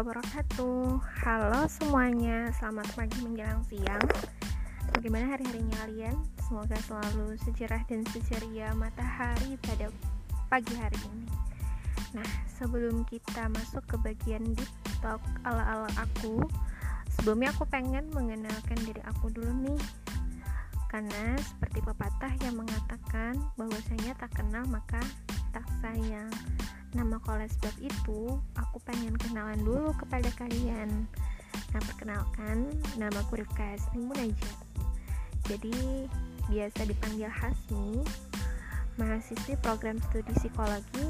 wabarakatuh. Halo semuanya, selamat pagi menjelang siang. Bagaimana hari-harinya kalian? Semoga selalu secerah dan seceria matahari pada pagi hari ini. Nah, sebelum kita masuk ke bagian deep talk ala-ala aku Sebelumnya aku pengen mengenalkan diri aku dulu nih. Karena seperti pepatah yang mengatakan bahwasanya tak kenal maka tak sayang Nama sebab itu, aku pengen kenalan dulu kepada kalian. Nah, perkenalkan, nama aku Rifka Hasmi Munajat. Jadi, biasa dipanggil Hasmi, mahasiswi program studi psikologi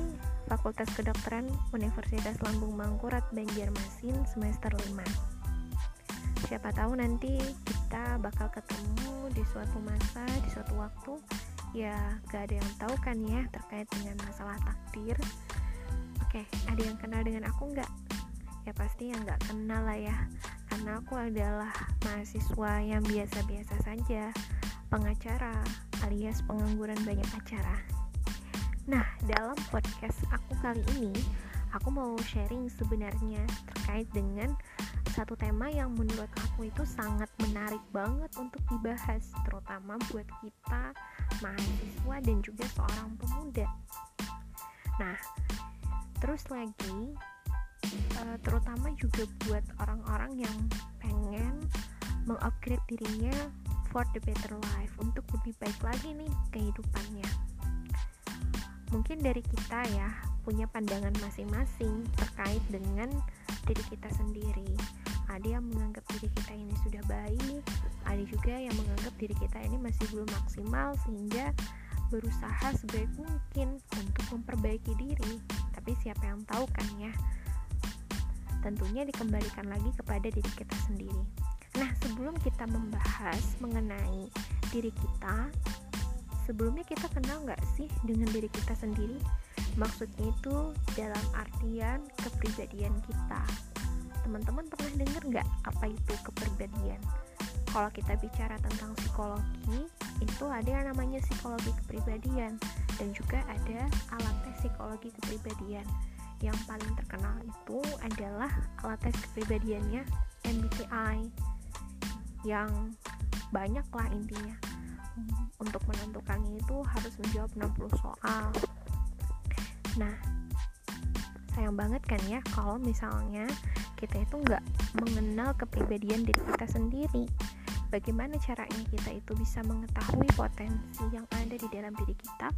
Fakultas Kedokteran Universitas Lambung Mangkurat Banjarmasin semester 5. Siapa tahu nanti kita bakal ketemu di suatu masa, di suatu waktu ya gak ada yang tahu kan ya terkait dengan masalah takdir Oke, ada yang kenal dengan aku nggak? Ya pasti yang nggak kenal lah ya, karena aku adalah mahasiswa yang biasa-biasa saja, pengacara alias pengangguran banyak acara. Nah, dalam podcast aku kali ini, aku mau sharing sebenarnya terkait dengan satu tema yang menurut aku itu sangat menarik banget untuk dibahas, terutama buat kita mahasiswa dan juga seorang pemuda. Nah, terus lagi uh, terutama juga buat orang-orang yang pengen mengupgrade dirinya for the better life untuk lebih baik lagi nih kehidupannya. Mungkin dari kita ya punya pandangan masing-masing terkait dengan diri kita sendiri. Ada yang menganggap diri kita ini sudah baik ada juga yang menganggap diri kita ini masih belum maksimal sehingga berusaha sebaik mungkin untuk memperbaiki diri tapi siapa yang tahu kan ya? Tentunya dikembalikan lagi kepada diri kita sendiri. Nah sebelum kita membahas mengenai diri kita sebelumnya kita kenal nggak sih dengan diri kita sendiri? Maksudnya itu dalam artian kepribadian kita. Teman-teman pernah dengar nggak apa itu kepribadian? Kalau kita bicara tentang psikologi itu ada yang namanya psikologi kepribadian dan juga ada alat tes psikologi kepribadian. Yang paling terkenal itu adalah alat tes kepribadiannya MBTI yang banyak lah intinya. Untuk menentukannya itu harus menjawab 60 soal. Nah sayang banget kan ya kalau misalnya kita itu nggak mengenal kepribadian diri kita sendiri bagaimana caranya kita itu bisa mengetahui potensi yang ada di dalam diri kita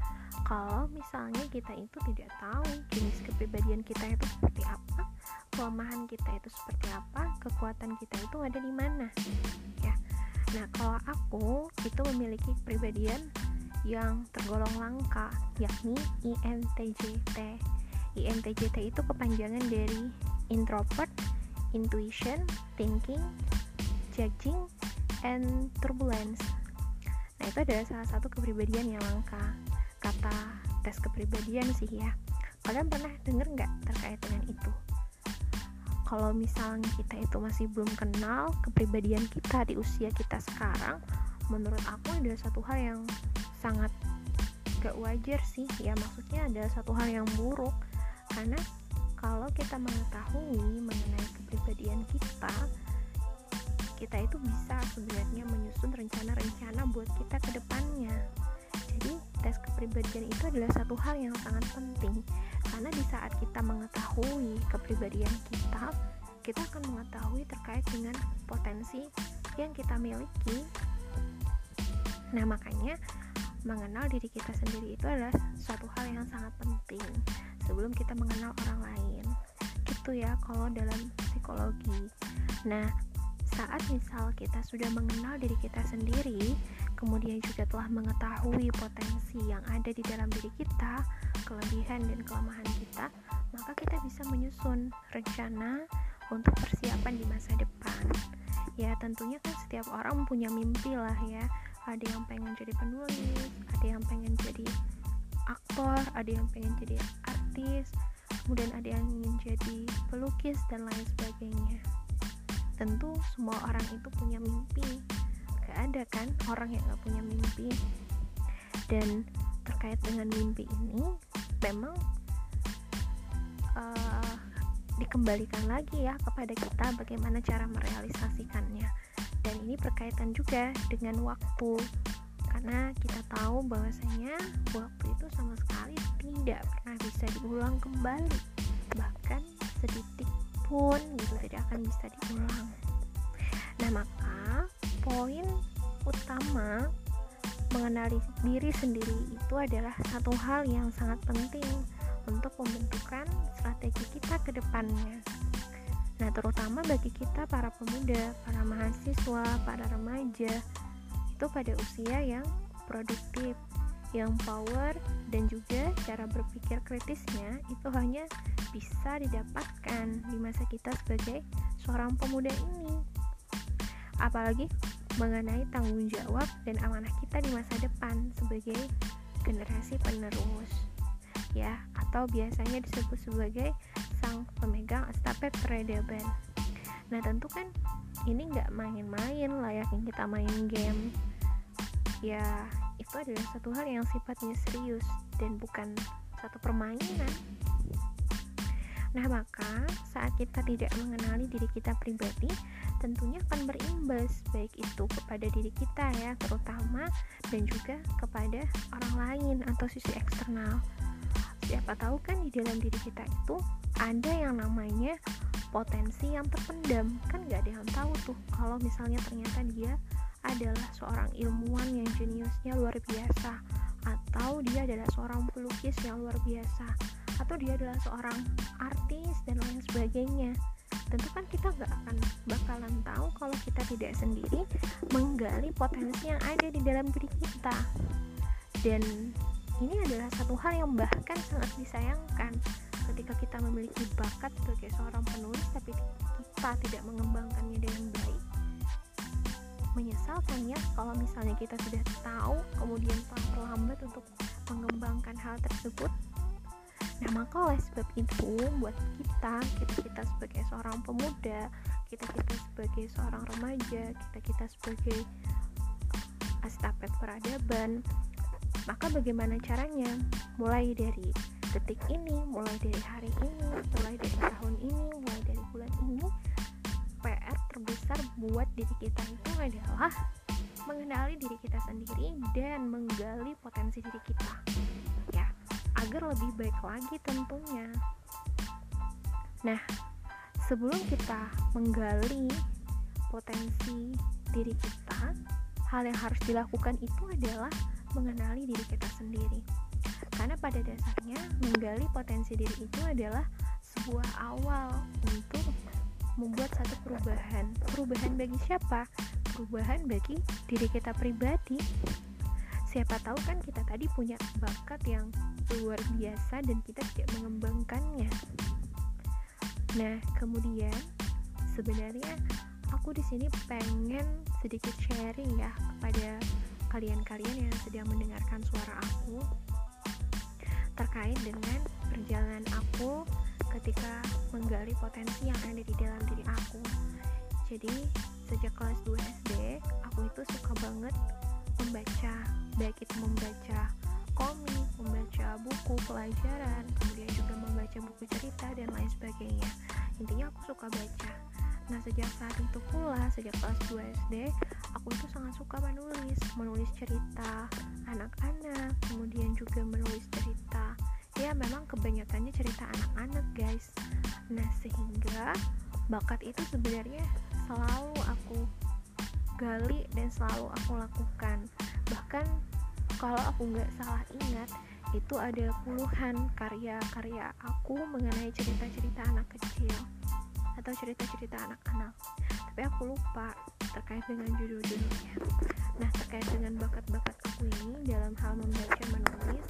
kalau misalnya kita itu tidak tahu jenis kepribadian kita itu seperti apa kelemahan kita itu seperti apa kekuatan kita itu ada di mana ya. Nah kalau aku itu memiliki kepribadian yang tergolong langka yakni INTJT INTJT itu kepanjangan dari introvert intuition thinking judging and turbulence. Nah, itu adalah salah satu kepribadian yang langka. Kata tes kepribadian sih ya. Kalian pernah denger nggak terkait dengan itu? Kalau misalnya kita itu masih belum kenal kepribadian kita di usia kita sekarang, menurut aku ada satu hal yang sangat gak wajar sih ya maksudnya ada satu hal yang buruk karena kalau kita mengetahui mengenai kepribadian kita kita itu bisa sebenarnya menyusun rencana-rencana buat kita ke depannya. Jadi, tes kepribadian itu adalah satu hal yang sangat penting karena di saat kita mengetahui kepribadian kita, kita akan mengetahui terkait dengan potensi yang kita miliki. Nah, makanya mengenal diri kita sendiri itu adalah suatu hal yang sangat penting sebelum kita mengenal orang lain. Gitu ya kalau dalam psikologi. Nah, saat misal kita sudah mengenal diri kita sendiri, kemudian juga telah mengetahui potensi yang ada di dalam diri kita, kelebihan dan kelemahan kita, maka kita bisa menyusun rencana untuk persiapan di masa depan. Ya, tentunya kan setiap orang punya mimpi lah ya. Ada yang pengen jadi penulis, ada yang pengen jadi aktor, ada yang pengen jadi artis, kemudian ada yang ingin jadi pelukis dan lain sebagainya tentu semua orang itu punya mimpi. Gak ada kan orang yang gak punya mimpi? Dan terkait dengan mimpi ini memang uh, dikembalikan lagi ya kepada kita bagaimana cara merealisasikannya. Dan ini berkaitan juga dengan waktu. Karena kita tahu bahwasanya waktu itu sama sekali tidak pernah bisa diulang kembali. Bahkan sedetik pun gitu tidak akan bisa diulang nah maka poin utama mengenali diri sendiri itu adalah satu hal yang sangat penting untuk pembentukan strategi kita ke depannya. Nah, terutama bagi kita para pemuda, para mahasiswa, para remaja, itu pada usia yang produktif, yang power, dan juga cara berpikir kritisnya itu hanya bisa didapatkan di masa kita sebagai seorang pemuda ini. Apalagi mengenai tanggung jawab dan amanah kita di masa depan sebagai generasi penerus ya atau biasanya disebut sebagai sang pemegang estafet peradaban nah tentu kan ini nggak main-main layaknya kita main game ya itu adalah satu hal yang sifatnya serius dan bukan satu permainan. Nah, maka saat kita tidak mengenali diri kita pribadi, tentunya akan berimbas baik itu kepada diri kita ya, terutama dan juga kepada orang lain atau sisi eksternal. Siapa tahu kan di dalam diri kita itu ada yang namanya potensi yang terpendam. Kan nggak ada yang tahu tuh kalau misalnya ternyata dia adalah seorang ilmuwan yang jeniusnya luar biasa atau dia adalah seorang pelukis yang luar biasa atau dia adalah seorang artis dan lain sebagainya. Tentu kan kita nggak akan bakalan tahu kalau kita tidak sendiri menggali potensi yang ada di dalam diri kita. Dan ini adalah satu hal yang bahkan sangat disayangkan ketika kita memiliki bakat sebagai seorang penulis tapi kita tidak mengembangkannya dengan baik menyesalkannya kalau misalnya kita sudah tahu kemudian terlambat untuk mengembangkan hal tersebut nah maka oleh sebab itu buat kita kita kita sebagai seorang pemuda kita kita sebagai seorang remaja kita kita sebagai estafet peradaban maka bagaimana caranya? Mulai dari detik ini, mulai dari hari ini, mulai dari tahun ini, mulai dari bulan ini, PR terbesar buat diri kita itu adalah mengenali diri kita sendiri dan menggali potensi diri kita. Ya, agar lebih baik lagi tentunya. Nah, sebelum kita menggali potensi diri kita, hal yang harus dilakukan itu adalah mengenali diri kita sendiri. Karena pada dasarnya menggali potensi diri itu adalah sebuah awal untuk membuat satu perubahan. Perubahan bagi siapa? Perubahan bagi diri kita pribadi. Siapa tahu kan kita tadi punya bakat yang luar biasa dan kita tidak mengembangkannya. Nah, kemudian sebenarnya aku di sini pengen sedikit sharing ya kepada kalian-kalian yang sedang mendengarkan suara aku terkait dengan perjalanan aku ketika menggali potensi yang ada di dalam diri aku. Jadi, sejak kelas 2 SD, aku itu suka banget membaca, baik itu membaca komik, membaca buku pelajaran, kemudian juga membaca buku cerita dan lain sebagainya. Intinya aku suka baca. Nah, sejak saat itu pula, sejak kelas 2 SD, aku itu sangat suka menulis, menulis cerita anak-anak, kemudian juga menulis cerita. Ya, memang kebanyakannya cerita anak-anak, guys. Nah, sehingga bakat itu sebenarnya selalu aku gali dan selalu aku lakukan. Bahkan kalau aku nggak salah ingat, itu ada puluhan karya-karya aku mengenai cerita-cerita anak kecil atau cerita-cerita anak-anak tapi aku lupa terkait dengan judul-judulnya nah terkait dengan bakat-bakat aku ini dalam hal membaca menulis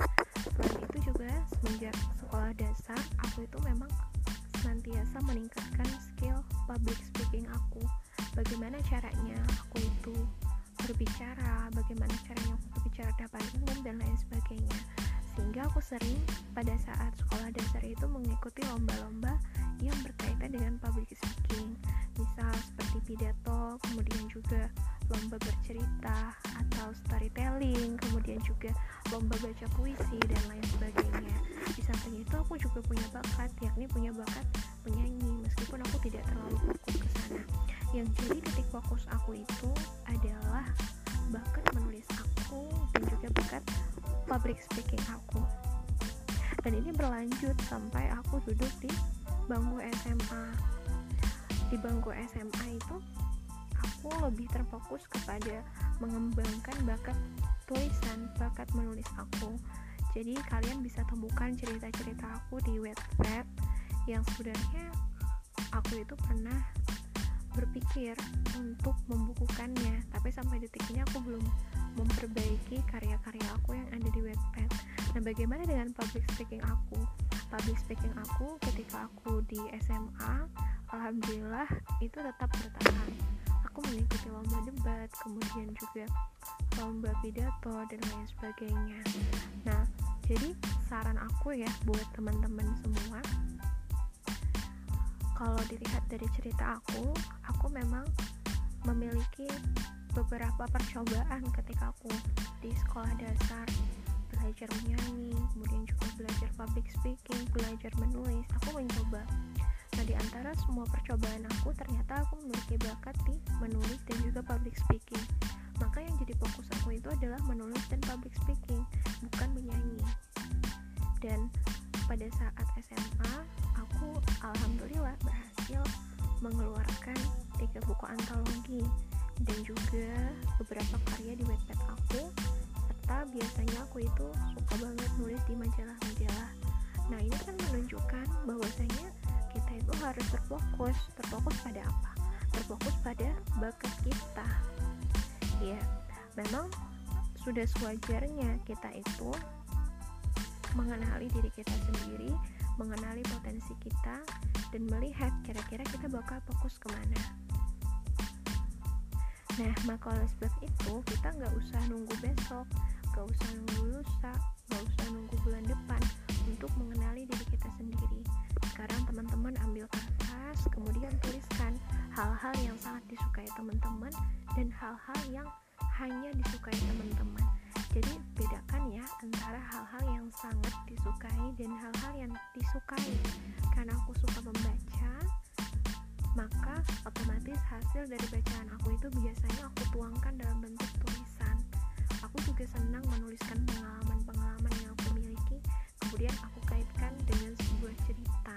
selain itu juga semenjak sekolah dasar aku itu memang senantiasa meningkatkan skill public speaking aku. Bagaimana caranya aku itu berbicara bagaimana caranya aku berbicara depan umum dan lain sebagainya. Sehingga aku sering pada saat sekolah dasar itu mengikuti lomba-lomba yang berkaitan dengan public speaking. Misal seperti pidato kemudian juga lomba bercerita atau storytelling kemudian juga lomba baca puisi dan lain sebagainya. Di samping itu aku juga punya bakat yakni punya bakat menyanyi yang jadi titik fokus aku itu adalah bakat menulis aku dan juga bakat public speaking aku. Dan ini berlanjut sampai aku duduk di bangku SMA di bangku SMA itu aku lebih terfokus kepada mengembangkan bakat tulisan bakat menulis aku. Jadi kalian bisa temukan cerita-cerita aku di Wattpad yang sebenarnya aku itu pernah berpikir untuk membukukannya. Tapi sampai detik ini aku belum memperbaiki karya-karya aku yang ada di Wattpad nah bagaimana dengan public speaking aku public speaking aku ketika aku di SMA alhamdulillah itu tetap bertahan. Aku mengikuti lomba debat kemudian juga lomba pidato dan lain sebagainya. Nah jadi saran aku ya buat teman-teman semua kalau dilihat dari cerita aku aku memang memiliki beberapa percobaan ketika aku di sekolah dasar belajar menyanyi kemudian juga belajar public speaking belajar menulis. Aku mencoba nah di antara semua percobaan aku ternyata aku memiliki bakat di menulis dan juga public speaking. Maka yang jadi fokus aku itu adalah menulis dan public speaking bukan menyanyi. Dan pada saat SMA aku alhamdulillah berhasil mengeluarkan tiga buku antologi dan juga beberapa karya di website aku serta biasanya aku itu suka banget nulis di majalah-majalah. Nah ini kan menunjukkan bahwasanya kita itu harus terfokus terfokus pada apa? Terfokus pada bakat kita. Ya memang sudah sewajarnya kita itu mengenali diri kita sendiri, mengenali potensi kita, dan melihat kira-kira kita bakal fokus ke mana. Nah, maka oleh sebab itu kita nggak usah nunggu besok, nggak usah nunggu lusa, nggak usah nunggu bulan depan untuk mengenali diri kita sendiri. Sekarang teman-teman ambil kertas, kemudian tuliskan hal-hal yang sangat disukai teman-teman dan hal-hal yang hanya disukai teman-teman. Jadi bedakan ya antara hal-hal yang sangat disukai dan hal-hal yang disukai. Karena aku suka membaca maka otomatis hasil dari bacaan aku itu biasanya aku tuangkan dalam bentuk tulisan aku juga senang menuliskan pengalaman-pengalaman yang aku miliki kemudian aku kaitkan dengan sebuah cerita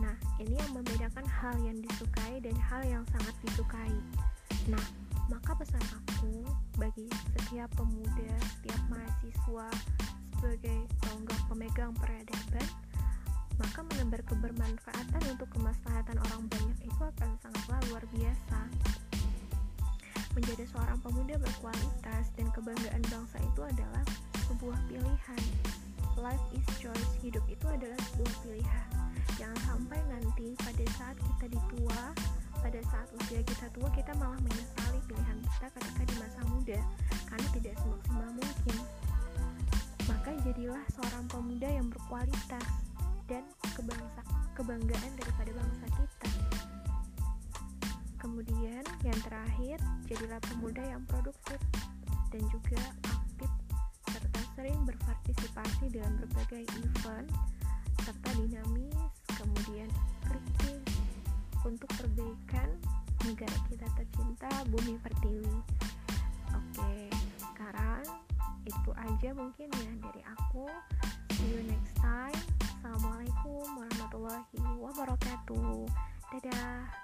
nah ini yang membedakan hal yang disukai dan hal yang sangat disukai nah maka pesan aku bagi setiap pemuda, setiap mahasiswa sebagai tonggak pemegang peradaban, maka menebar kebermanfaatan untuk kemaslahatan orang banyak itu akan sangatlah luar biasa. Menjadi seorang pemuda berkualitas dan kebanggaan bangsa itu adalah sebuah pilihan. Life is choice, hidup itu adalah sebuah pilihan. Jangan sampai nanti pada saat kita ditua, pada saat usia kita tua kita malah menyesali pilihan kita ketika di masa muda karena tidak semaksimal mungkin maka jadilah seorang pemuda yang berkualitas dan kebangsa kebanggaan daripada bangsa kita Kemudian yang terakhir, jadilah pemuda yang produktif dan juga aktif serta sering berpartisipasi dalam berbagai event serta dinamis, kemudian kritis untuk perbaikan negara kita tercinta Bumi Pertiwi. Oke, sekarang itu aja mungkin ya dari aku. See you next time. Assalamualaikum warahmatullahi wabarakatuh. Dadah.